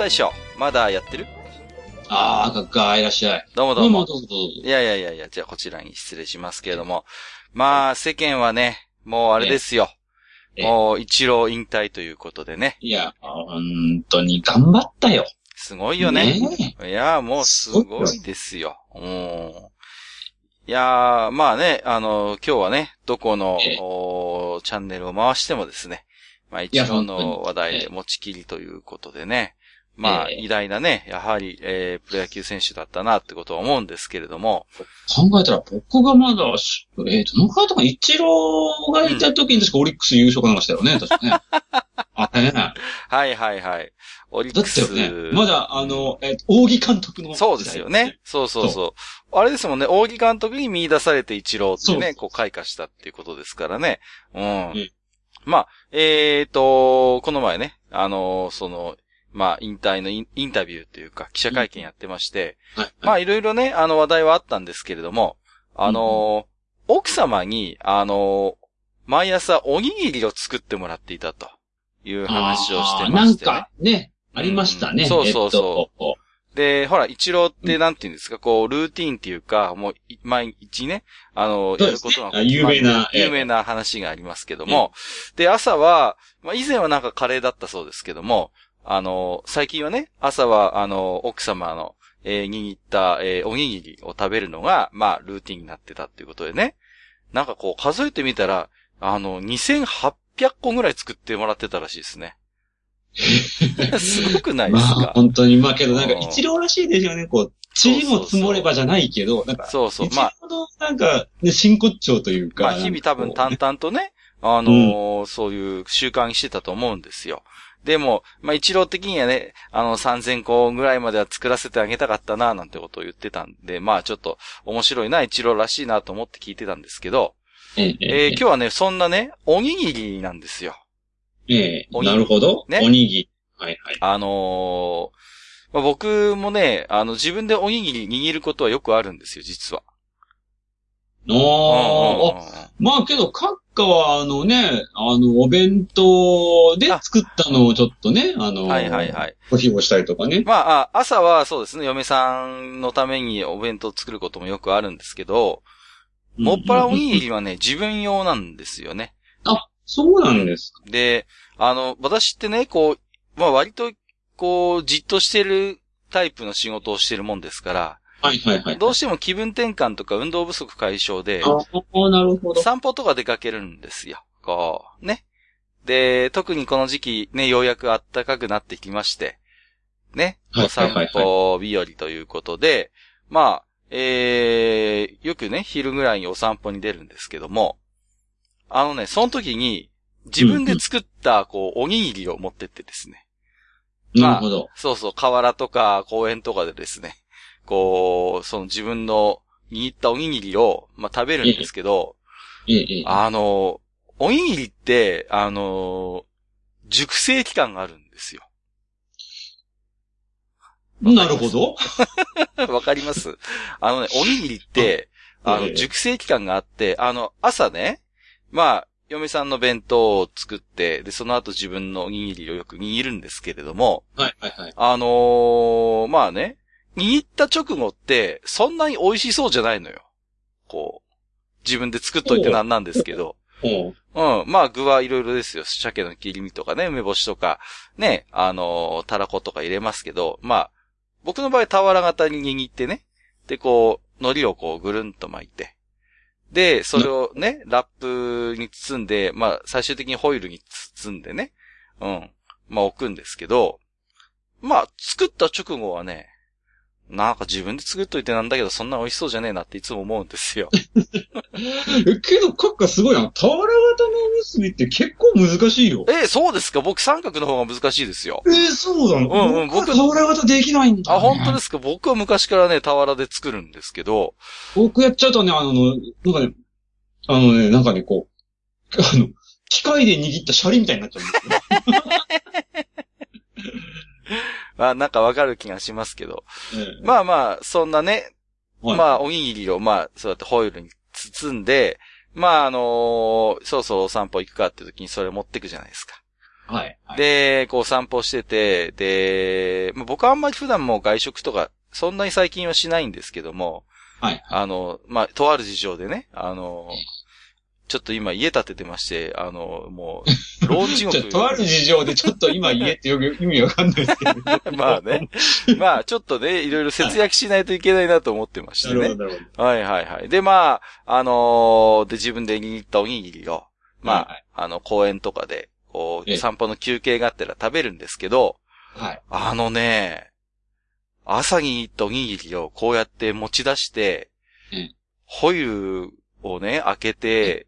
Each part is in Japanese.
大将、まだやってる？ああ、かっか、いらっしゃい。どうもどうも。どうぞどうぞ。いやいやいやいや、じゃあこちらに失礼しますけれども。まあ、世間はね、もうあれですよ。ええもう一郎引退ということでね。いや、本当に頑張ったよ。すごいよね。ねいや、もうすごいですよ。うん。いやまあね、あの、今日はね、どこの、ええおチャンネルを回してもですね、まあ一や郎の話題で持ちきりということでね、まあええ偉大なね、やはり、えープロ野球選手だったなってことは思うんですけれども、考えたら僕がまだし、えー、どのくらいとか、イチローがいた時に確かオリックス優勝かなんかしたよね、確かね。あ、ね。だはいはいはい。オリッっクス。てよね、まだあの、えー、大木監督の。そうですよね。。そうそうそう。あれですもんね、大木監督に見出されて一郎ってね、こう開花したっていうことですからね。うん。うんまあ、えーと、この前ね、あの、その、まあ、引退のインタビューというか、記者会見やってまして、はい。まあ、いろいろね、あの話題はあったんですけれども、あの、奥様に、あの、毎朝おにぎりを作ってもらっていたという話をしてまして、ね。なんか、ね、ありましたね。うん。そうそうそう。えっと。で、ほら、一郎ってなんて言うんですか、こう、ルーティーンっていうか、もう、い毎日ね、あの、やることが、あ有名な有名な話がありますけども、で、朝は、まあ、以前はなんかカレーだったそうですけども、あの、最近はね、朝は、あの、奥様の、えー握った、えーおにぎりを食べるのが、まあ、ルーティンになってたっていうことでね、なんかこう、数えてみたら、あの、2800個ぐらい作ってもらってたらしいですね。すごくないですまあか、本当に、まあけどなんかうん一郎らしいですよね、こう、塵も積もればじゃないけど、なんか、そうそう。一まあ、なんか、ね、真骨頂というか。まあ、日々多分淡々とね、あのーそういう習慣にしてたと思うんですよ。でも、まあ、一郎的にはね、あの、3000個ぐらいまでは作らせてあげたかったな、なんてことを言ってたんで、まあ、ちょっと面白いな、一郎らしいなと思って聞いてたんですけど、うえええー今日はね、そんなね、おにぎりなんですよ。ええなるほど。ねおにぎり。はいはい。あのーまあ、僕もね、あの、自分でおにぎり握ることはよくあるんですよ、実は。おー、おうんうんうんまあけど、閣下は、あのね、あの、お弁当で作ったのをちょっとね、あの、はいはいはい。ご披露したりとかね。まあ、あ朝はそうですね、嫁さんのためにお弁当を作ることもよくあるんですけど、もっぱらおにぎりはね、自分用なんですよね。あ、そうなんですか。で、あの、私ってね、こう、まあ割と、こう、じっとしてるタイプの仕事をしてるもんですから、はいはいはい。どうしても気分転換とか運動不足解消で、ああ、なるほど。散歩とか出かけるんですよ。こう、ね。で、特にこの時期ね、ようやく暖かくなってきまして、ね。はいお散歩日和ということで、まあ、えー、よくね、昼ぐらいにお散歩に出るんですけども、あのね、その時に、自分で作った、こう、おにぎりを持ってってですね。なるほど。そうそう、河原とか公園とかでですね、こう、その自分の握ったおにぎりを、まあ、食べるんですけど。あの、おにぎりって、あの、熟成期間があるんですよ。なるほど。わかります？あのね、おにぎりって、あの、ええ熟成期間があって、あの、朝ね、まあ、嫁さんの弁当を作って、で、その後自分のおにぎりをよく握るんですけれども、はいはいはい。あのーまあね、握った直後って、そんなに美味しそうじゃないのよ。こう、自分で作っといてなんなんですけど。おううん。まあ、具はいろいろですよ。鮭の切り身とかね、梅干しとか、ね、あのーたらことか入れますけど、まあ、僕の場合、俵型に握ってね、で、こう、海苔をこう、ぐるんと巻いて、で、それをね、ラップに包んで、まあ、最終的にホイルに包んでね、うん。まあ、置くんですけど、まあ、作った直後はね、なんか自分で作っといてなんだけど、そんな美味しそうじゃねえなっていつも思うんですよ。え、けど、カッカすごいな。俵型のおむすびって結構難しいよ。え、そうですか？僕三角の方が難しいですよ。えーそうなの？うんうん僕は俵型できないんだ、ね。あ、本当ですか？僕は昔からね、俵で作るんですけど、僕やっちゃうとね、あの、なんかね、あのね、なんかね、こう、あの、機械で握ったシャリみたいになっちゃうんですよ。あ、なんかわかる気がしますけど。ええまあまあ、そんなね、はいまあ、おにぎりを、まあ、そうやってホイルに包んで、まあ、あのーそろそろお散歩行くかって時にそれ持ってくじゃないですか。はい。はい、で、こう散歩してて、で、まあ僕はあんまり普段もう外食とか、そんなに最近はしないんですけども、はい。あの、まあ、とある事情でね、あのええ、ちょっと今家建ててまして、あの、もう、ローン地獄。ちょとある事情でちょっと今言えってよく意味わかんないですけど。まあね。まあ、ちょっとね、いろいろ節約しないといけないなと思ってましてね。はいはいはい。で、まあ、あのーで、自分で握ったおにぎりを、まあ、はいはいあの、公園とかで、こう、ええ散歩の休憩があったら食べるんですけど、はい。あのね、朝に握ったおにぎりをこうやって持ち出して、ええホイルをね、開けて、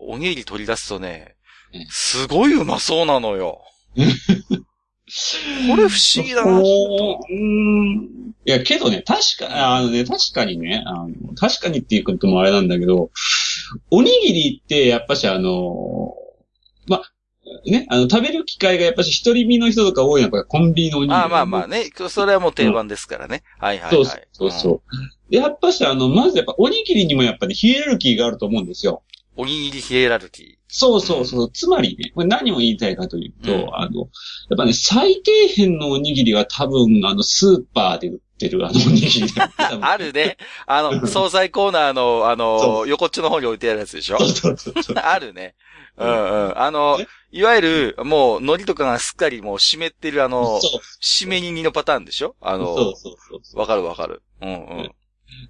おにぎり取り出すとねええ、すごいうまそうなのよ。これ不思議だなこう、ん。いや、けどね、確か、あのね、確かにね、あの、確かにっていうこともあれなんだけど、おにぎりって、やっぱしあの、ま、ね、あの、食べる機会がやっぱし一人身の人とか多いのは、コンビニのおにぎり。ああまあまあね、それはもう定番ですからね。はいはいはい。そうそうそうそう。で、やっぱしあの、まずやっぱおにぎりにもやっぱりヒエラルキーがあると思うんですよ。おにぎりヒエラルキそうそうそう。つまりね、これ何を言いたいかというと、うんあの、やっぱね、最底辺のおにぎりは多分、あの、スーパーで売ってるあのおにぎり あるね。あの、惣菜コーナーの、あのそ、横っちょの方に置いてあるやつでしょ？そうそうそう。あるね。うんうん。あの、いわゆる、もう、海苔とかがすっかりもう湿ってるあの、そう締め煮のパターンでしょ？あの、わかるわかる。うんうん。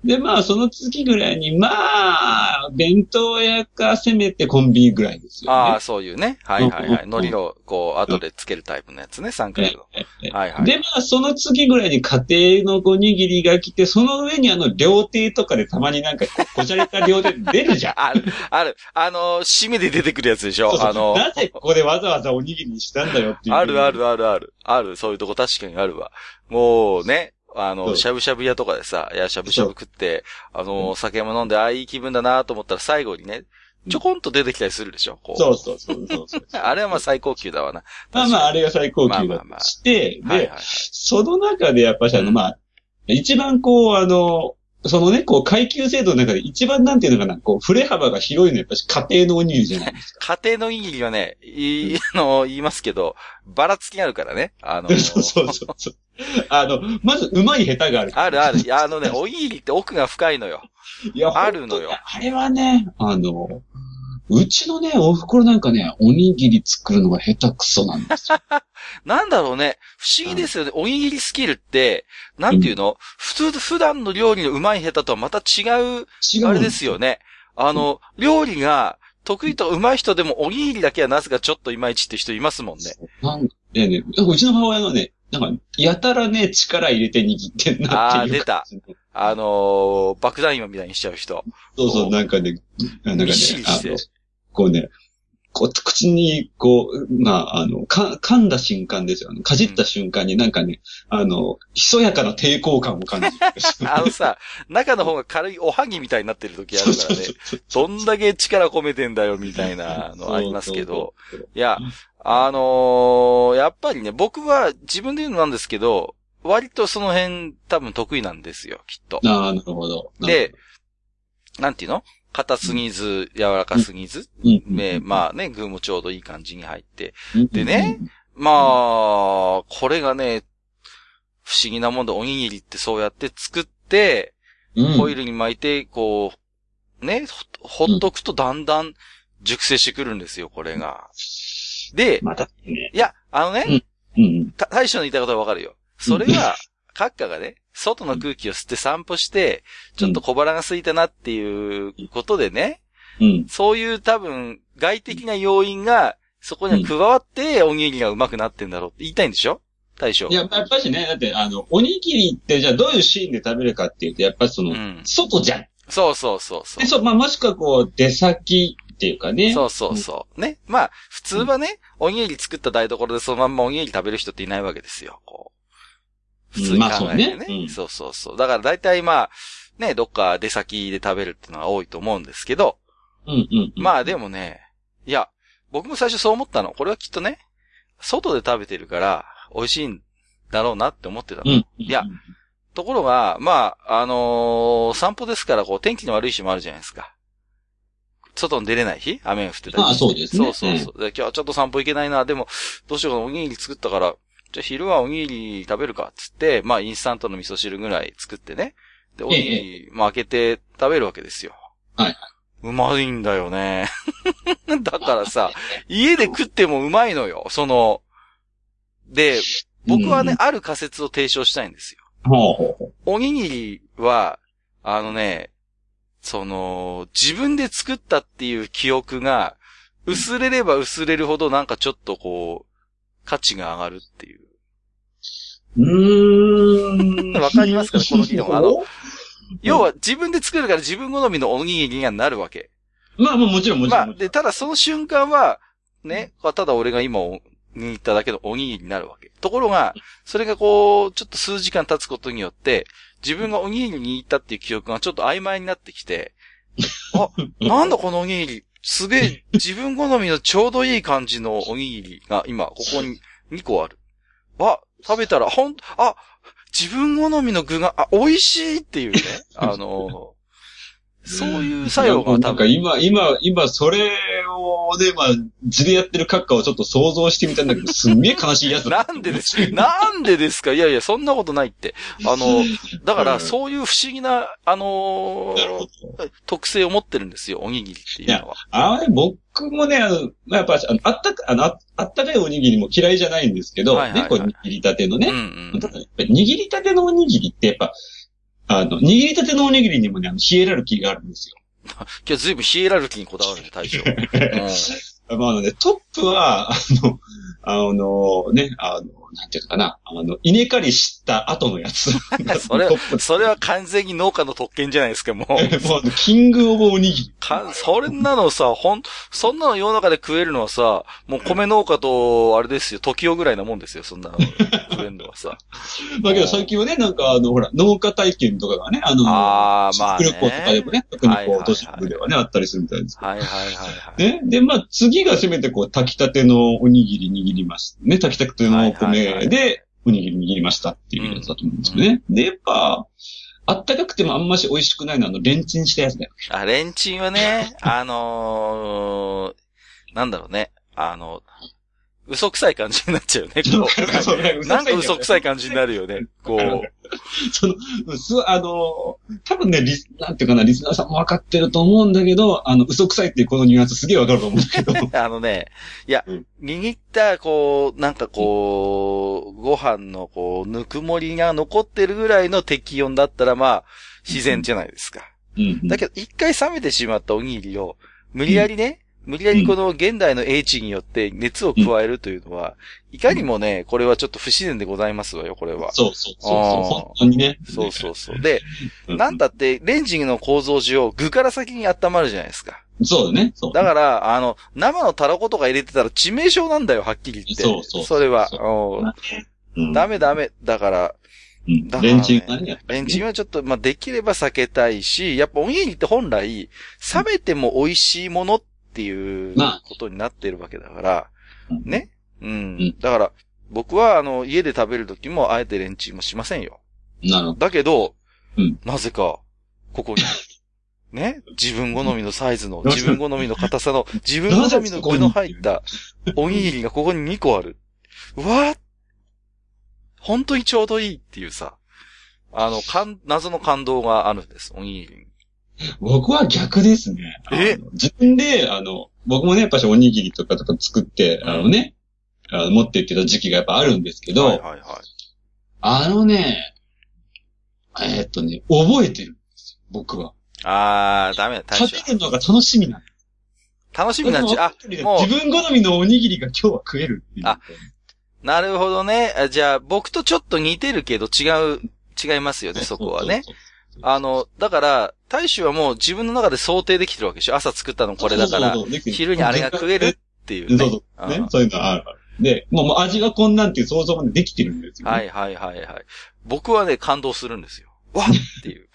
う。で、まあ、その次ぐらいに、まあ、弁当屋かせめてコンビニぐらいですよ、ね。ああ、そういうね。はいはいはい。うん海苔を、こう、後でつけるタイプのやつね、三角の。ええはいはい。で、まあ、その次ぐらいに家庭のおにぎりが来て、その上にあの、料亭とかでたまになんか、ここじゃれた料亭出るじゃん。ある、ある。あの、締めで出てくるやつでしょ？そうそうあの、なぜここでわざわざおにぎりにしたんだよっていう。あるあ。るあるある。ある、そういうとこ確かにあるわ。もうね、あの、しゃぶしゃぶ屋とかでさ、いや、しゃぶしゃぶ食って、あの、酒も飲んで、ああ、いい気分だなと思ったら最後にね、ちょこんと出てきたりするでしょこう。そうそうそうそうそう。あれはまあ最高級だわな。まあまあ、あれが最高級だまあまあまあとして、ではいはい、はい。その中でやっぱしあの、うんまあ、一番こう、あの、そのね、こう、階級制度の中で一番なんていうのかな、こう、振れ幅が広いのはやっぱし家庭のおにぎりじゃないですか。家庭のおにぎりはね、いい、あの、言いますけど、ばらつきあるからね。あの、そうそうそうそう。あの、まず、うまい下手がある。あるある。あのね、おにぎりって奥が深いのよ。いや、あるのよあれはね、あの、うちのね、お袋なんかね、おにぎり作るのが下手くそなんですよ。なんだろうね。不思議ですよね。おにぎりスキルって、なんていうの、普通、普段の料理のうまい下手とはまた違う、違う。あれですよね。あの、料理が得意とかうまい人でもおにぎりだけはなぜかちょっといまいちって人いますもんね。なんでね、うちの母親のね、なんか、やたらね、力入れて握ってんなっていう。あー出た。あのー爆弾今みたいにしちゃう人。そうそう、なんかね、なんかねあの、こうね、こう、口に、こう、まあ、あの、か、噛んだ瞬間ですよ。あのかじった瞬間になんかね、あの、ひそやかな抵抗感を感じる。あのさ、中の方が軽いおはぎみたいになってる時あるからね。どんだけ力込めてんだよみたいなのありますけど。いや、あのーやっぱりね、僕は自分で言うのなんですけど、割とその辺多分得意なんですよ、きっと。ああ、なるほど。で、なんていうの？硬すぎず、柔らかすぎず、うん、ね、まあね、具もちょうどいい感じに入って。あでね、まあ、これがね、不思議なもんで、おにぎりってそうやって作って、うん、ホイルに巻いて、こう、ね、ほほっとくとだんだん熟成してくるんですよ、これが。で、またね。いや、あのね、大将の言いたいことはわかるよ。それは、閣下がね、外の空気を吸って散歩して、ちょっと小腹が空いたなっていうことでね、うん。そういう多分、外的な要因が、そこには加わって、おにぎりがうまくなってんだろうって言いたいんでしょ？大将。いや、やっぱしね、だって、あの、おにぎりって、じゃあどういうシーンで食べるかっていうと、やっぱりその、うん。外じゃん。そうそうそうそうで、。そう、まあ、もしくはこう、出先っていうかね。そうそうそう。ね。まあ、普通はね、おにぎり作った台所でそのまんまおにぎり食べる人っていないわけですよ。こう。普通に考えてまあそうね。ねうんそうそうそう。だから大体まあ、ね、どっか出先で食べるっていうのが多いと思うんですけど、うんうんうん。まあでもね、いや、僕も最初そう思ったの。これはきっとね、外で食べてるから、美味しいんだろうなって思ってたの。うん。いやところが、まあ、あのー散歩ですから、こう、天気の悪い日もあるじゃないですか。外に出れない日雨が降ってたり。まあそうですねそうそうそう。で今日はちょっと散歩行けないな。でも、どうしようかな、おにぎり作ったから、じゃあ昼はおにぎり食べるか、つって、まあ、インスタントの味噌汁ぐらい作ってね。で、おにぎり、まあ、開けて食べるわけですよ。はい。うまいんだよね。だからさ、家で食ってもうまいのよ。その、で、僕はね、ある仮説を提唱したいんですよ。おにぎりは、あのね、その、自分で作ったっていう記憶が、薄れれば薄れるほどなんかちょっとこう、価値が上がるっていう。うーん。わかりますかこの理論あの 要は自分で作るから自分好みのおにぎりにはなるわけ。まあまあもちろんもちろん。まあ、で、ただその瞬間は、ね、ただ俺が今おにっただけのおにぎりになるわけ。ところが、それがこう、ちょっと数時間経つことによって、自分がおにぎりに行ったっていう記憶がちょっと曖昧になってきて、あ、なんだこのおにぎり、すげえ自分好みのちょうどいい感じのおにぎりが今、ここに 2個ある。あ、食べたら、ほん、あ、自分好みの具が、あ、美味しいっていうね、あの、そういう作用がなんか多分。今、今、今、それをね、まあ、字でやってる閣下をちょっと想像してみたんだけど、すんげえ悲しいやつだ。なんでですなんでですか？いやいや、そんなことないって。あの、だから、うんそういう不思議な、あのー。特性を持ってるんですよ、おにぎりっていうのは。あれ、僕もね、あの、まあ、やっぱ、あの、あったか、あの、ああったかいおにぎりも嫌いじゃないんですけど、はいはいはいね、こう、握りたてのね。うんうん。握りたてのおにぎりって、やっぱ、あの、握りたてのおにぎりにもね、あの、ヒエラルキーがあるんですよ。今日ずいぶんヒエラルキーにこだわるね、大将。うんまあ、あのね、トップは、あの、あのね、あの、なんていうのかな、あの、稲刈りした後のやつ。それはそれは完全に農家の特権じゃないですか、もう。もうキングオブおにぎり。か、それなのさ、ほん、そんなの世の中で食えるのはさ、もう米農家と、あれですよ、時代ぐらいなもんですよ、そんなの食えるのはさ。まあけど最近はね、なんかあの、ほら、農家体験とかがね、あの、あーまあねとかでもね、特にこう、都市部ではね、あったりするみたいですけど。はいはいはいはい。ね。で、まあ、次がせめてこう、炊きたてのおにぎり握ります。ね、炊きたてのお米で、おにぎり握りましたっていうやつだと思うんですけどね。で、やっぱ、あったかくてもあんまし美味しくないのは、あの、レンチンしたやつだよ。あ、レンチンはね、あのー、なんだろうね。あの、嘘くさい感じになっちゃうよね。こそうなんか嘘くさいい感じになるよね。こう。その、す、あの、多分ね、リス、なんていうかな、リスナーさんも分かってると思うんだけど、あの、嘘くさいっていうこのニュアンスすげえ分かると思うんだけど。あのね、いやうん、握った、こう、なんかこう、ご飯のこう、ぬくもりが残ってるぐらいの適温だったら、まあ、自然じゃないですか。うんだけど、一回冷めてしまったおにぎりを、無理やりね、無理やりこの現代の英知によって熱を加えるというのは、いかにもね、これはちょっと不自然でございますわよ、これは。そうそうそう本当にね。そうそうそう。で、うんなんだって、レンジの構造上、具から先に温まるじゃないですか。そうだね。そう。だから、あの、生のタラコとか入れてたら致命傷なんだよ、はっきり言って。そうそうそれは。ダメダメ。だから、うんだからねレンチンがね。レンチンはちょっと、まあ、できれば避けたいし、やっぱおにぎりって本来、冷めても美味しいものっていうまあことになってるわけだから、うんね？うん。うんだから、僕は、あの、家で食べるときも、あえてレンチンもしませんよ。なるほど。だけど、うんなぜか、ここに、ね、自分好みのサイズの、自分好みの硬さの、自分好みの具の入ったおにぎりがここに2個ある。うわ本当にちょうどいいっていうさ、あの、かん、謎の感動があるんです、おにぎりに。僕は逆ですね。え？自分で、あの、僕もね、やっぱしおにぎりとかとか作って、あのね、あの持って行ってた時期がやっぱあるんですけど、はいはいはい。あのね、えーっとね、覚えてるんですよ、僕は。あー、ダメだ。食べるのが楽しみなんです。楽しみになっちゃう。あ、もう自分好みのおにぎりが今日は食えるっていう。あなるほどね。あじゃあ、僕とちょっと似てるけど違う、違いますよね、そこはね。そうそうそう。あの、だから、大衆はもう自分の中で想定できてるわけでしょ？朝作ったのこれだから昼にあれが食えるっていうね。そうそう。ね。そういうのはある。で、もう味がこんなんっていう想像までできてるんですよ、ね。はいはいはいはい。僕はね、感動するんですよ。わっっていう。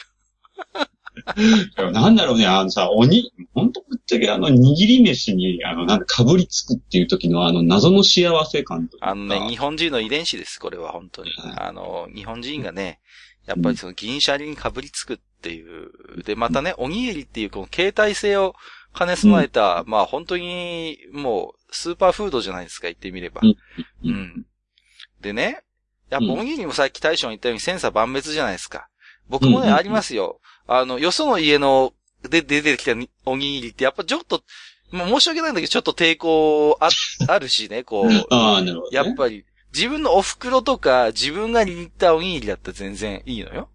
なんだろうね、あのさ、鬼、ほんとぶっちゃけあの、握り飯に、あの、なんか被りつくっていう時のあの、謎の幸せ感と。あのね、日本人の遺伝子です、これは本当に。はいあの、日本人がね、やっぱりその銀シャリに被りつくっていう。で、またね、おにぎりっていうこの形態性を兼ね備えた、まあ本当にもうスーパーフードじゃないですか、言ってみれば。うん。でね、やっぱうんおにぎりもさっき大将が言ったように千差万別じゃないですか。僕もね、うんありますよ。あの、よその家の、で、出てきたおにぎりってやっぱちょっと、まあ申し訳ないんだけど、ちょっと抵抗あ、あるしね、こう。ああ、なるほど、ね。やっぱり、自分のお袋とか、自分が握ったおにぎりだったら全然いいのよ。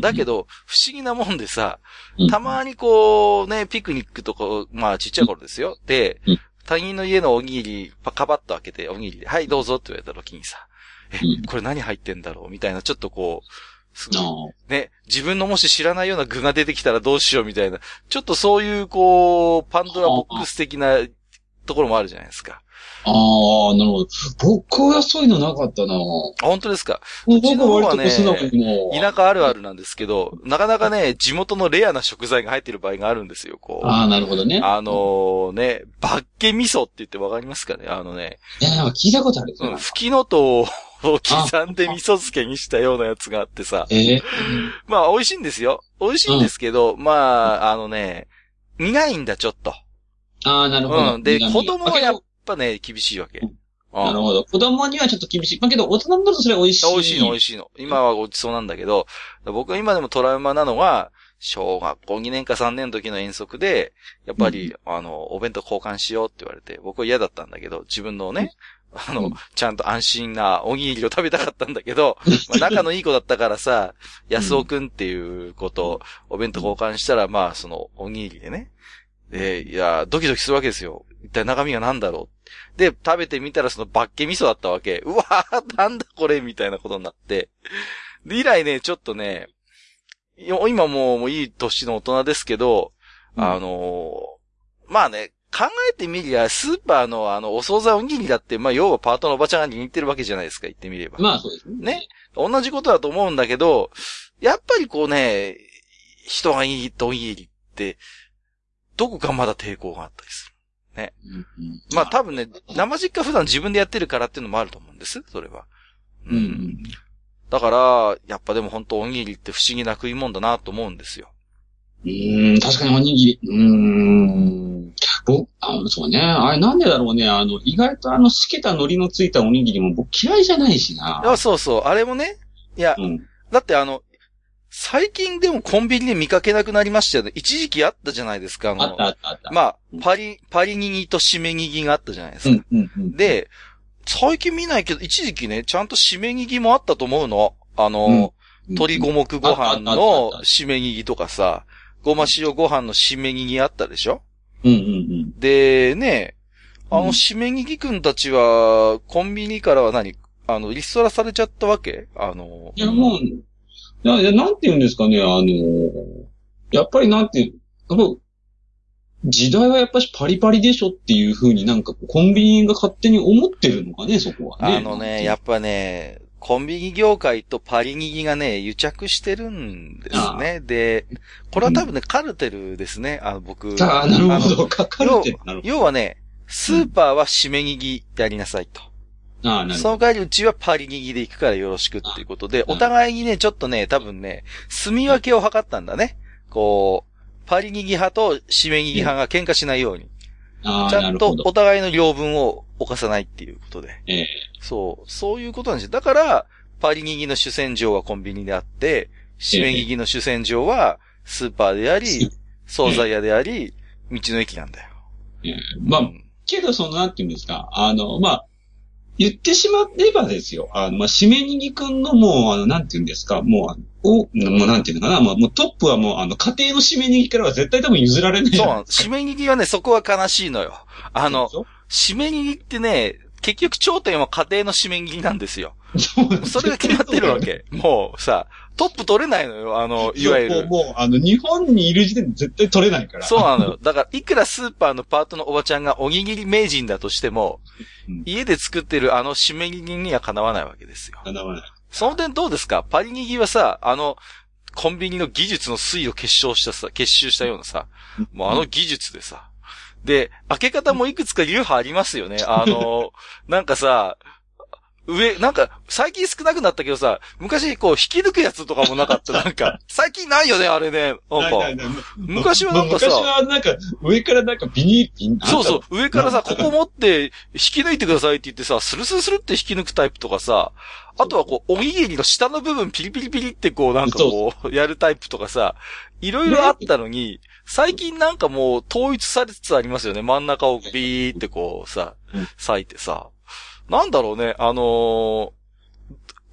だけど、不思議なもんでさ、うんたまにこう、ね、ピクニックとか、まあちっちゃい頃ですよ。でうん、他人の家のおにぎり、パカバッと開けて、おにぎりで、はい、どうぞって言われた時にさ、えうん、これ何入ってんだろうみたいな、ちょっとこう、すごいあね、自分のもし知らないような具が出てきたらどうしようみたいな、ちょっとそういう、こう、パンドラボックス的なところもあるじゃないですか。あ、ああ、なるほど。僕はそういうのなかったなあ本当ですか？僕ちの方はね。田舎あるあるなんですけど、なかなかね、地元のレアな食材が入ってる場合があるんですよ、こう。ああ、なるほどね。あのーね、バッケ味噌って言ってわかりますかね？あのね、いや、なんか聞いたことある。うん、吹きのとを刻んで味噌漬けにしたようなやつがあってさ。ええまあ、美味しいんですよ。美味しいんですけど、まあ、あのね、苦いんだ、ちょっと。ああ、なるほど。うん。で、子供はやっぱね、厳しいわけ。なるほど。子供にはちょっと厳しい。まあけど、大人になるとそれ美味しい。美味しいの美味しいの。今はごちそうなんだけど、僕は今でもトラウマなのは、小学校2年か3年の時の遠足で、やっぱり、あの、お弁当交換しようって言われて、僕は嫌だったんだけど、自分のね、あの、うんちゃんと安心なおにぎりを食べたかったんだけど、まあ、仲のいい子だったからさ、安尾くんっていうことを、お弁当交換したら、まあ、その、おにぎりでね。で、いや、ドキドキするわけですよ。一体中身が何だろう？で、食べてみたらそのバッケ味噌だったわけ。うわーなんだこれ？みたいなことになって。で、以来ね、ちょっとね、今もうもういい年の大人ですけど、うんあのーまあね、考えてみりゃ、スーパーのあの、お惣菜おにぎりだって、まあ、要はパートのおばちゃんが握ってるわけじゃないですか、言ってみれば。まあそうですね。ね。同じことだと思うんだけど、やっぱりこうね、人が握ったおにぎりって、どこかまだ抵抗があったりする。うんうんまあ多分ね、生実家普段自分でやってるからっていうのもあると思うんです、それは。うんうん。だから、やっぱでも本当おにぎりって不思議な食い物だなと思うんですよ。うーん、確かにおにぎり。うーん。僕、あの、そうね。あれなんでだろうね。あの、意外とあの、透けた海苔のついたおにぎりも僕嫌いじゃないしな。あそうそう、あれもね、いや、うん。だってあの、最近でもコンビニで見かけなくなりましたよね。一時期あったじゃないですか。あのあったあったあった。まあうん、パリ、パリニギと締めニギがあったじゃないですか。うん、うん、うん。、で、最近見ないけど、一時期ね、ちゃんと締めニギもあったと思うの。あの、鶏五目ご飯の締めニギとかさ、ごま塩ご飯の締めニギあったでしょ？うん、うん、うん。で、ね、あうんの、締めニギくんたちは、コンビニからは何？あの、リストラされちゃったわけ？あの、いや、もう、いや、いや、なんて言うんですかね、あの、やっぱりなんて、やっぱ、時代はやっぱしパリパリでしょっていう風になんかコンビニが勝手に思ってるのかね、そこはね。あのね、やっぱね、コンビニ業界とパリニギがね、癒着してるんですね。で、これは多分ね、カルテルですね。あの、僕。ああ、なるあのほど。かかるって。なるほ 要はね、スーパーは締めニギやりなさいと。ど。ああ、なるその。代わりうちはパリニギで行くからよろしくっていうことで、あお互いにね、ちょっとね、多分ね、住み分けを図ったんだね。こう、パリニギ派と締めニギ派が喧嘩しないように。ああ、ちゃんるほど。お互いの領分を犯さないっていうことで。ええ。そう、そういうことなんですよ。だから、パリニギの主戦場はコンビニであって、締めギギの主戦場はスーパーであり、惣菜屋であり、道の駅なんだよ。ええまあう、んけど、その、なんて言うんですか。あの、まあ、言ってしまえばですよ。あの、まあ、しめにぎくんのもう、あの、なんて言うんですか。もうお、もうなんて言うのかな。まあ、もうトップはもう、あの、家庭のしめにぎからは絶対多分譲られない。そうなんです。締めギギはね、そこは悲しいのよ。あの、そう締めギギってね、結局頂点は家庭の締め切りなんですよ。そうそれが決まってるわ。け。もうさ、トップ取れないのよ、あの、いわゆる。もう、もうあの、日本にいる時点で絶対取れないから。そうなのよ。だから、いくらスーパーのパートのおばちゃんがおにぎり名人だとしても、うん家で作ってるあの締め切りにはかなわないわけですよ。かなわない。その点どうですか？パリニギはさ、あの、コンビニの技術の推を結晶したさ、結集したようなさ、もうあの技術でさ。で、開け方もいくつか流派ありますよね。あの、なんかさ、上、なんか、最近少なくなったけどさ、昔こう引き抜くやつとかもなかった？なんか、最近ないよね、あれね。なんかないない。ない昔はなんかさ昔はなんか、上からなんかビニール、そうそう、上からさ、ここ持って、引き抜いてくださいって言ってさ、スルスルスルって引き抜くタイプとかさ、あとはこう、おにぎりの下の部分ピリピリピリってこう、なんかこう、やるタイプとかさ、いろいろあったのに、最近なんかもう統一されつつありますよね。真ん中をビーってこうさうん、裂いてさ。なんだろうね、あのー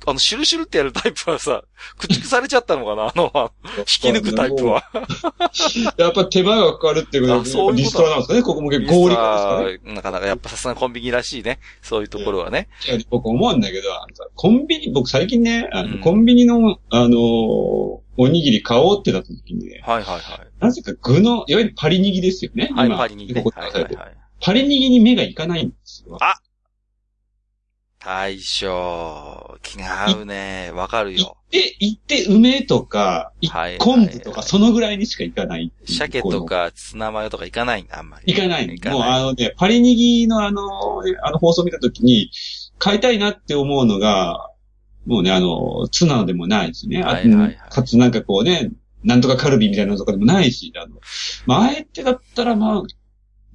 あの、シュルシュルってやるタイプはさ、駆逐されちゃったのかなあの、引き抜くタイプは。やっぱ手間がかかるっていうことあそうリストラなんですかねここも結構合理化ですかねなかなかやっぱさすがにコンビニらしいね。そういうところはね。いや僕思うんだけど、コンビニ、僕最近ね、あのうんコンビニの、あのーおにぎり買おうってなった時にね、はいはいはい。なぜか具の、いわゆるパリニギですよね。はい、今パリにね。ここはいはいはい。パリニギに目がいかないんですよ。大将、気が合うね。わかるよ。で、行って梅とか、いはい昆布とか、そのぐらいにしか行かないっていう鮭と。かツナマヨとか行かないんだ、あんまり。行かない。行かもうあない。のね、パリニギのあの、ねあの放送見たときに、買いたいなって思うのが、もうね、あの、ツナでもないしね。あはいはいはいかつなんかこうね、なんとかカルビみたいなのとかでもないし、あの、まあ、あえてだったらまあ、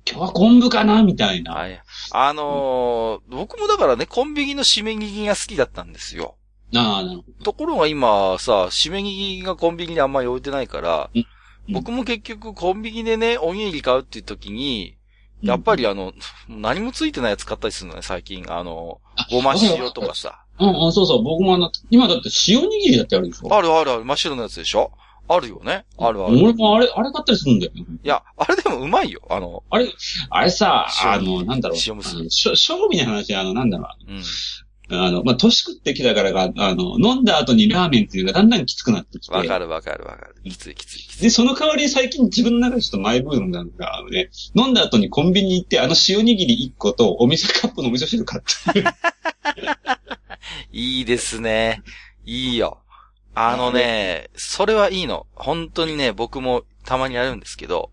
今日は昆布かなみたいな。はい。あのー僕もだからね、コンビニの締め切りが好きだったんですよ。ああ、なるほところが今さ、締め切りがコンビニであんまり置いてないから、うん僕も結局コンビニでね、おにぎり買うっていう時に、ど。やっぱりあの、何もついてないやつ買ったりするのね、最近。あの、ごま塩とかさ。うん、うん、そうそう。僕もあの、今だって塩握りだってあるでしょあるあるある、真っ白のやつでしょあるよね。あるある。い俺もあれ、あれ買ったりするんだよね。や、あれでもうまいよ。あの、あれ、あれさ、塩あの、なんだろう。塩むすび賞味の話、あの、なんだろう。うん。あの、まあ、年食ってきたからが、あの、飲んだ後にラーメンっていうのがだんだんきつくなってきて。わかるわかるわかる。きついきついきつい。で、その代わりに最近自分の中でちょっとマイブームなのが、あのね、飲んだ後にコンビニ行って、あの塩握り1個とお店カップのお味噌汁買って。いいですね。いいよ。あのね、それはいいの。本当にね、僕もたまにやるんですけど、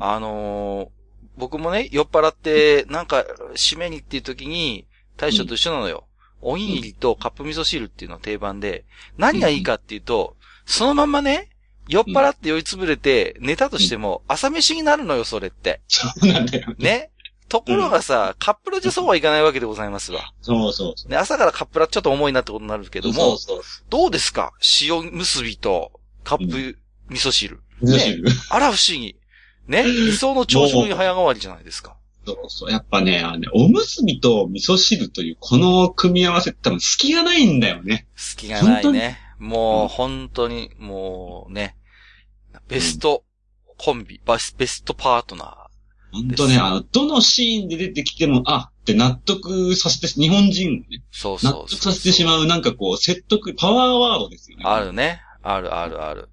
あのー僕もね、酔っ払って、なんか、締めにっていう時に、大将と一緒なのよ。おにぎりとカップ味噌汁っていうのが定番で、何がいいかっていうと、そのまんまね、酔っ払って酔いつぶれて寝たとしても、朝飯になるのよ、それって。そうなんだよ。ね。ところがさ、カップラじゃそうはいかないわけでございますわ。そうそうそう。ね、朝からカップラちょっと重いなってことになるけども、そうそう。どうですか？塩結びとカップ味噌汁。味噌汁。あら不思議。ね？理想の朝食に早変わりじゃないですか。そうそう。やっぱね、あのね、おむすびと味噌汁というこの組み合わせ多分隙がないんだよね。隙がない本ね。もう本当に、もうね、ベストコンビ、バスベストパートナ本当ね、あの、どのシーンで出てきても、あって納得させて、日本人をね、ー。そう納そうそう得させてしまう、なんかこう、説得、パワーワードですよね。あるね。あるあるある。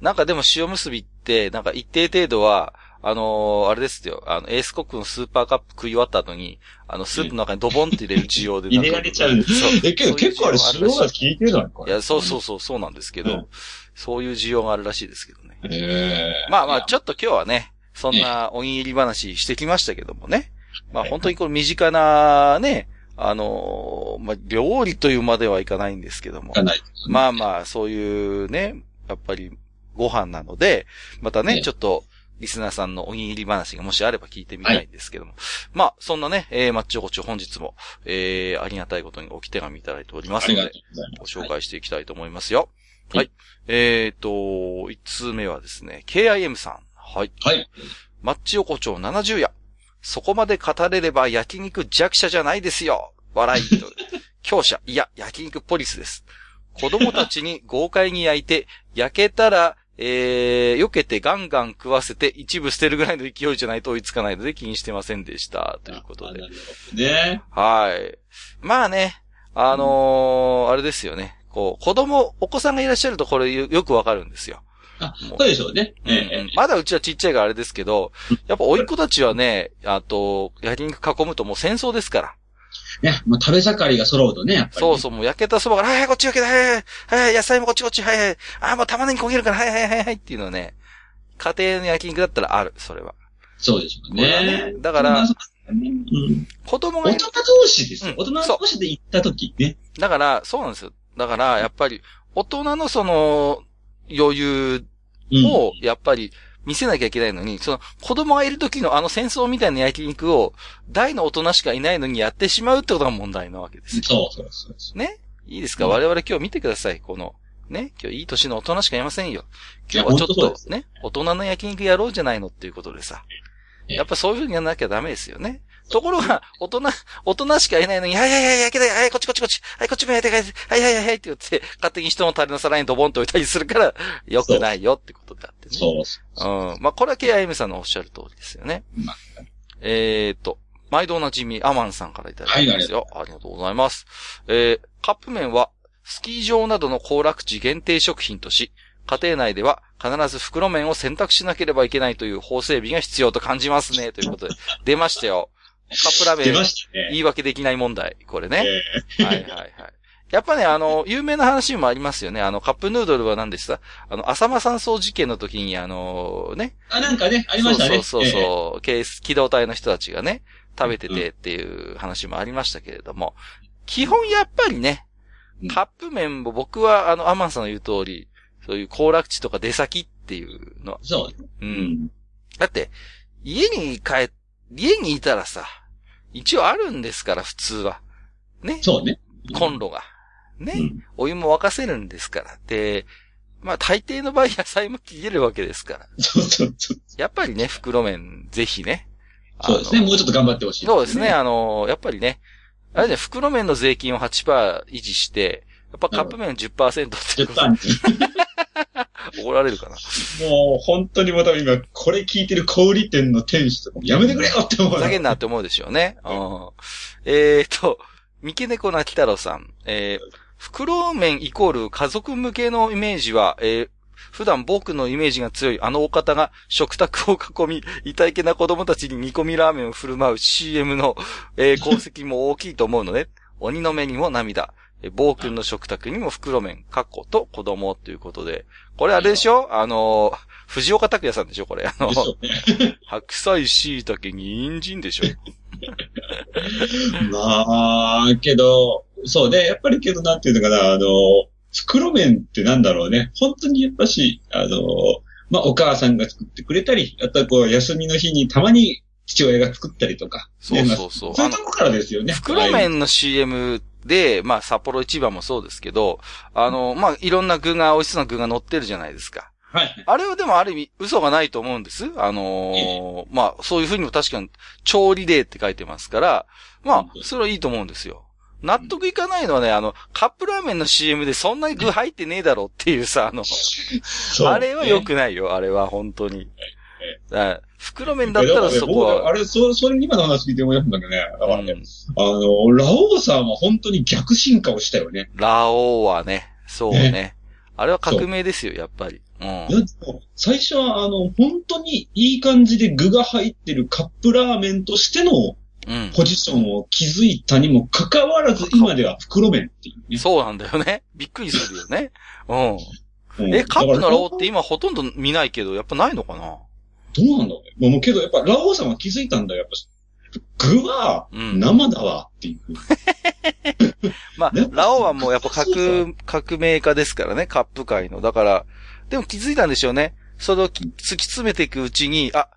なんかでも塩結びって、なんか一定程度は、あのーあれですよ。あの、エースコックのスーパーカップ食い終わった後に、あの、スープの中にドボンって入れる需要で。入れられちゃうんだそう。え、けど結構あれ、塩が効いてるのかいや、そうそうそう、そうなんですけど、うんそういう需要があるらしいですけどね。ええまあまあ、ちょっと今日はね、そんなおにぎり話してきましたけどもね。まあ本当にこれ身近なね、あのーまあ料理というまではいかないんですけども。ない。まあまあ、そういうね、やっぱりご飯なので、またね、ねちょっと、リスナーさんのおにぎり話がもしあれば聞いてみたいんですけども。まあ、そんなね、えー、マッチョゴチョ本日も、えー、ありがたいことに置き手紙いただいておりますのでご。ご紹介していきたいと思いますよ。はいはい。えーと、一通目はですね、KIM さん。はい。はい。マッチ横丁70夜。そこまで語れれば焼肉弱者じゃないですよ。笑いと。強者。いや、焼肉ポリスです。子供たちに豪快に焼いて、焼けたらえー、避けてガンガン食わせて一部捨てるぐらいの勢いじゃないと追いつかないので気にしてませんでした。ということでね。はい。まあね、あのーあれですよね。こう、子供、お子さんがいらっしゃるとこれよよくわかるんですよ。あ、そうでしょうね。うんええうんまだうちはちっちゃいからあれですけど、やっぱ甥っ子たちはね、あと、焼肉囲むともう戦争ですから。ね、もう食べ盛りが揃うとね、やっぱりね、そうそう、もう焼けたそばから、はいはい、こっち焼けた、はいはい、はい、野菜もこっちこっち、はいはい、あーもう玉ねぎ焦げるから、はいはいはいはいっていうのはね、家庭の焼肉だったらある、それは。そうでしょうねね。だから子供が大人同士ですよ。うん大人同士で行った時ね。だから、そうなんですよ。だから、やっぱり、大人のその、余裕うん。を、やっぱり、見せなきゃいけないのに、その、子供がいる時のあの戦争みたいな焼肉を、大の大人しかいないのにやってしまうってことが問題なわけですよ。そうそうそうそう。ね？いいですか、うん我々今日見てください。この、ね？今日いい年の大人しかいませんよ。今日はちょっとね、大人の焼肉やろうじゃないのっていうことでさ。ええやっぱそういう風にやらなきゃダメですよね。ところが、大人、大人しかいないのに、はいはいはい、焼けたよはい、こっちこっちこっち。はい、こっちも焼けたよはいはいはいはいって言って、勝手に人のタレの皿にドボンと置いたりするから、良くないよってことであってね。そうそう。うん。まあ、これは KIM さんのおっしゃる通りですよね。まあえーと、毎度おなじみ、アマンさんからいただいてますよ。ありがとうございます。えー、カップ麺は、スキー場などの行楽地限定食品とし、家庭内では必ず袋麺を選択しなければいけないという法整備が必要と感じますね。ということで、出ましたよ。カップラーメンね。言い訳できない問題。これね。えはいはいはい。やっぱね、あの、有名な話もありますよね。あの、カップヌードルは何でした？あの、浅間山荘事件の時に、あの、ね。あ、なんかね、ありましたね。そうそうそうえそう、ケース、機動隊の人たちがね、食べててっていう話もありましたけれども、基本やっぱりねうん、カップ麺も僕は、あの、アマンさんの言う通り、そういう行楽地とか出先っていうの、えそう。う。うんん。だって、家に帰、家にいたらさ、一応あるんですから、普通は。ね？そうね。コンロが。ね？うんお湯も沸かせるんですから。で、まあ大抵の場合野菜も切れるわけですから。そうそうそう。やっぱりね、袋麺、ぜひね。そうですね。もうちょっと頑張ってほしい。そうですね。。あの、やっぱりね、あれね、袋麺の税金を8%維持して、やっぱカップ麺10%って10ことパンチ。怒られるかな。もう、本当にまた今、これ聞いてる小売店の店主とかもやめてくれよって思う。ふざけんなって思うでしょうね。うん。えーと、三毛猫なき太郎さん。えー、袋麺イコール家族向けのイメージは、えー、普段僕のイメージが強いあのお方が食卓を囲み、痛いけな子供たちに煮込みラーメンを振る舞う CM の、えー功績も大きいと思うので、鬼の目にも涙。えー、暴君の食卓にも袋麺、カッコと子供ということで。これあれでしょ？あのー、藤岡拓也さんでしょ？これ。あのね。白菜、椎茸、人参でしょ？まあ、けど、そうね、やっぱりけど、なんていうのかな、あの、袋麺ってなんだろうね。本当にやっぱし、あの、まあ、お母さんが作ってくれたり、あとはこう、休みの日にたまに父親が作ったりとか。そうそうそうそういうとこからですよね。袋麺の CM で、まあ、札幌一番もそうですけど、あの、まあ、いろんな具が、美味しそうな具が乗ってるじゃないですか。はい。あれはでもある意味、嘘がないと思うんです。あのーまあ、そういうふうにも確かに、調理例って書いてますから、まあ、それはいいと思うんですよ。納得いかないのはね、あの、カップラーメンの CM でそんなに具入ってねえだろっていうさ、あの、そうあれは良くないよ、あれは本当に。だから袋麺だったらそこは、僕あれ、そ、それ今の話聞いて思い出すんだけどね。だからね、うんあの、ラオウさんは本当に逆進化をしたよね。ラオウはね、そうね。あれは革命ですよ、やっぱり。うん。最初は、あの、本当にいい感じで具が入ってるカップラーメンとしてのうん。ポジションを築いたにもかかわらず、今では袋麺っていうね。そうなんだよね。びっくりするよね。うん。うんえ、カップのラオウっだて今ほとんど見ないけど、やっぱないのかな？どうなんだろうね。もうけど、やっぱラオウさんは気づいたんだよ。やっぱ、具はうん。生だわっていう。まあね、ラオウはもうやっぱ革、革命家ですからね、カップ界の。だから、でも気づいたんでしょうね。それをき突き詰めていくうちに、あ、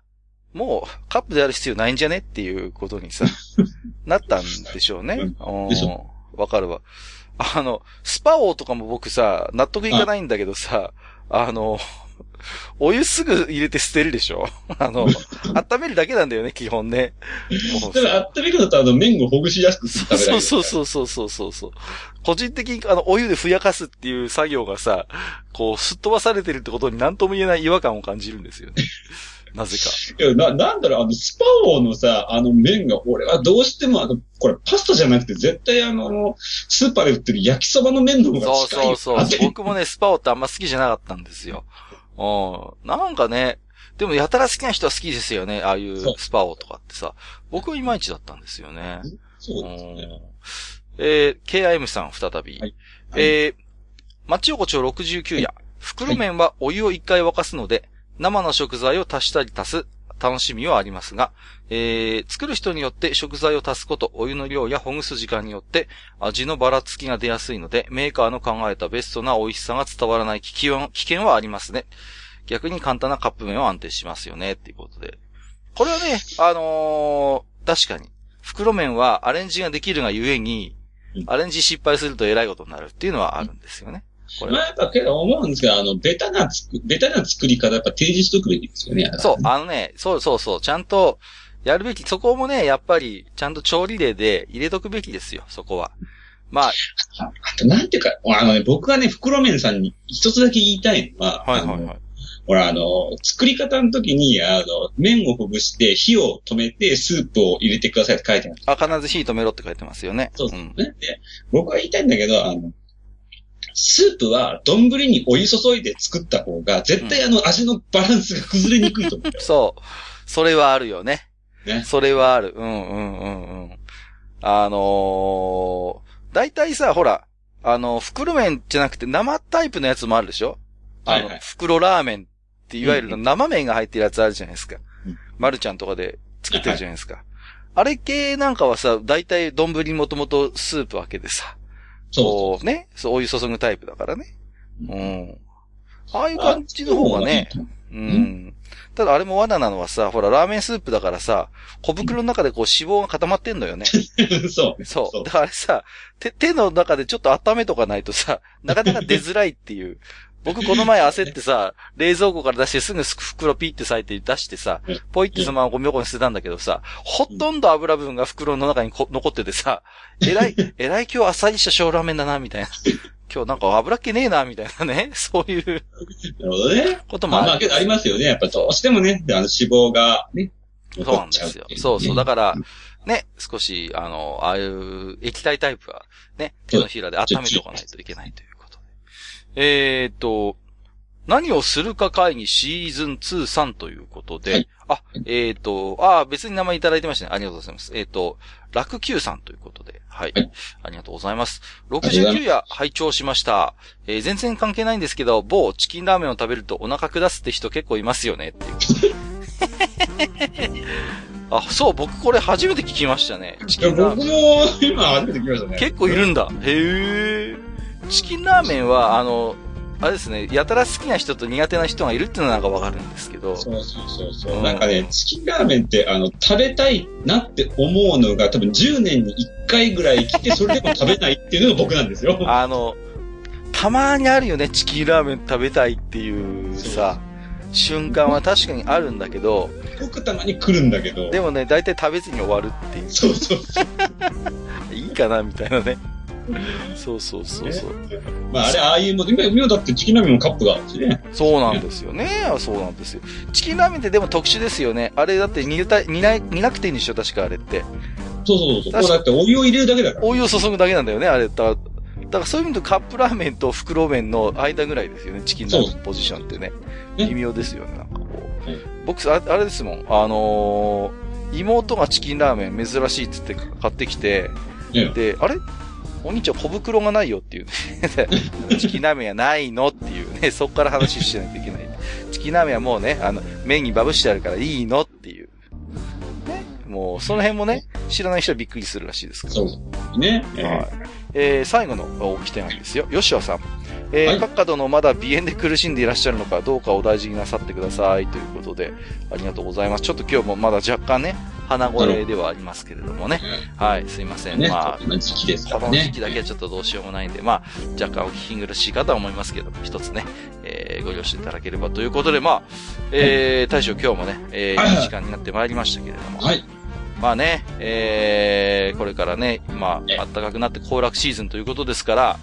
もうカップである必要ないんじゃねっていうことにさ、なったんでしょうね。わかるわ。あの、スパ王とかも僕さ、納得いかないんだけどさ、あの、お湯すぐ入れて捨てるでしょ？あの、温めるだけなんだよね、基本ね。だから温めるのとあの麺をほぐしやすくするためだけそうそうそうそうそうそう。個人的にあの、お湯でふやかすっていう作業がさ、こう、すっ飛ばされてるってことに何とも言えない違和感を感じるんですよね。なぜか。いや、な、なんだろう、あの、スパオのさ、あの麺が、俺はどうしても、あの、これパスタじゃなくて、絶対あの、スーパーで売ってる焼きそばの麺の方がそう近いそうそう。僕もね、スパオってあんま好きじゃなかったんですよ。うん。なんかね、でもやたら好きな人は好きですよね。ああいうスパオとかってさ。僕はいまいちだったんですよね。そうですよね。うんえー、KIM さん再び。はいえー、町横丁69夜。袋麺はお湯を一回沸かすので、生の食材を足したり足す楽しみはありますが、えー、作る人によって食材を足すこと、お湯の量やほぐす時間によって味のばらつきが出やすいので、メーカーの考えたベストな美味しさが伝わらない危険は危険はありますね。逆に簡単なカップ麺は安定しますよね、っていうことで。これはね、あのー確かに。袋麺はアレンジができるがゆえにうん、アレンジ失敗すると偉いことになるっていうのはあるんですよね。これは。まあやっぱけど思うんですけど、あの、ベタなつく、ベタな作り方やっぱ提示しとくべきですよね。そう、あのね、そうそうそう、ちゃんと、やるべき、そこもね、やっぱり、ちゃんと調理例で入れとくべきですよ、そこは。まあ、ああと、なんていうか、あのね、僕はね、袋麺さんに一つだけ言いたいのは、はいはいはい。ほら、あの、作り方の時に、あの、麺をほぐして、火を止めて、スープを入れてくださいって書いてある。あ、必ず火止めろって書いてますよね。そうですね。で、僕は言いたいんだけど、あの、スープは丼にお湯注いで作った方が、絶対あの味のバランスが崩れにくいと思う。そう。それはあるよね。ねそれはある。うんうんうんうん。あのー、大体さ、ほら、あの、袋麺じゃなくて生タイプのやつもあるでしょ？あの、はいはい袋ラーメンっていわゆるうん生麺が入ってるやつあるじゃないですかうん。マルちゃんとかで作ってるじゃないですか。あれ系なんかはさ、大体丼にもともとスープわけでさ、そこうね、そう、お湯注ぐタイプだからね。うん。ああいう感じの方がね、うん。ただあれも罠なのはさ、ほら、ラーメンスープだからさ、小袋の中でこう脂肪が固まってんのよね。う。そう。そう。だからあれさ、手、手の中でちょっと温めとかないとさ、なかなか出づらいっていう。僕この前焦ってさ、冷蔵庫から出してすぐ袋ピーって裂いて出してさうん、ポイってそのままゴミ箱に捨てたんだけどさ、ほとんど油分が袋の中にこ残っててさ、えらい、えらい今日あっさりした小ラーメンだな、みたいな。今日なんか油っ気ねえな、みたいなね。そういうなるほどね。こともある。まあまあ、ありますよね。やっぱどうしてもね、あの脂肪がね、そうなんですよ。そうそう。だから、ね、少し、あの、ああいう液体タイプは、ね、手のひらで温めておかないといけないというえーっと、何をするか会議シーズン2、3ということで、はいあ、えーっと、あ別に名前いただいてましたね。ありがとうございます。えーっと、楽 Q さんということで、はい。はいありがとうございます。りがとうござい69夜拝聴しました。えー全然関係ないんですけど、某チキンラーメンを食べるとお腹下すって人結構いますよねっていう。あ、そう、僕これ初めて聞きましたね。チキンラーメン。も今初めて聞きましたね。結構いるんだ。へえ。チキンラーメンは、あの、あれですね、やたら好きな人と苦手な人がいるっていうのはなんかわかるんですけど。そうそうそうそうう。んなんかね、チキンラーメンって、あの、食べたいなって思うのが多分10年に1回ぐらい来て、それでも食べないっていうのが僕なんですよ。あの、たまにあるよね、チキンラーメン食べたいっていうさ、瞬間は確かにあるんだけど、僕たまに来るんだけど。でもね、大体食べずに終わるっていう。そうそうそう。いいかなみたいなね。そうそうそうそう。まああれ、ああいうもん、今、今だってチキンラーメンもカップがあるしね。そうなんですよね。そうなんですよ。チキンラーメンってでも特殊ですよね。あれだって煮た煮な煮なくていいんでしょ確かあれって。そうそうそう。こうだってお湯を入れるだけだから。お湯を注ぐだけなんだよね、あれ。だから、だからそういう意味でカップラーメンと袋麺の間ぐらいですよね、チキンラーメンのポジションってね。ね微妙ですよね、なんかこう。うん僕、ああれですもん、あのー妹がチキンラーメン珍しいって言って買ってきて、ねで、あれお兄ちゃん小袋がないよっていうね。チキンラーメンはないのっていうね、そこから話しないといけない。チキンラーメンはもうね、あの、麺にバブしてあるからいいのっていう。ね。もう、その辺もね、知らない人はびっくりするらしいですから。そう。ね。はい。えー、最後のおき手なんですよ。吉尾さん。えー、はい各角のまだ鼻炎で苦しんでいらっしゃるのかどうかお大事になさってくださいということで、ありがとうございます。ちょっと今日もまだ若干ね、鼻声ではありますけれどもね。はい、すいません。ね。まあ、今時期ですかこの時らね。期だけはちょっとどうしようもないんで、まあ、若干お聞き苦しいかとは思いますけども、一つね、ええー、ご了承いただければということで、まあ、えー、大将今日もね、えー、いい時間になってまいりましたけれども。はい。まあね、えー、これからね、まあ、暖かくなって行楽シーズンということですから、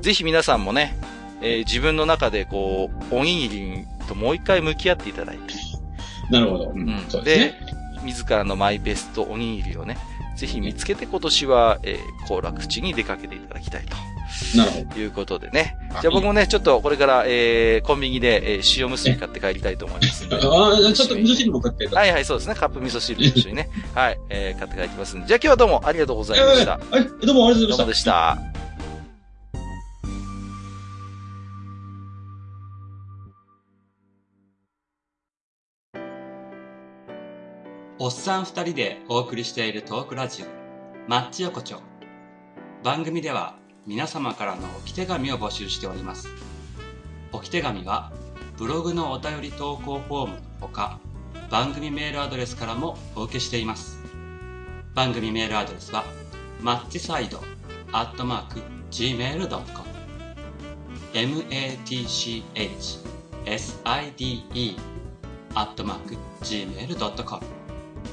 ぜひ皆さんもね、えー、自分の中でこう、おにぎりともう一回向き合っていただいて。なるほど。うん。でで、自らのマイベストおにぎりをね、ぜひ見つけて今年は、えー、行楽地に出かけていただきたいと。なるほど。いうことでね。じゃあ僕もね、ちょっとこれから、えー、コンビニで、えー、塩むすび買って帰りたいと思います ああ、ちょっと味噌汁も買ってはいはい、そうですね。カップ味噌汁と一緒にね。はい、えー、買って帰りますんで。じゃあ今日はどうもありがとうございました。はい、どうもありがとうございました。どうもでした。おっさん二人でお送りしているトークラジオ、マッチ横丁。番組では皆様からの置き手紙を募集しております。置き手紙はブログのお便り投稿フォームのほか、番組メールアドレスからもお受けしています。番組メールアドレスは、マッチサイドアットマーク gmail.com matchside アットマーク gmail.com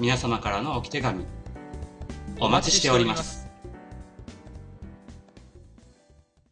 皆様からの置き手紙、お待ちしております。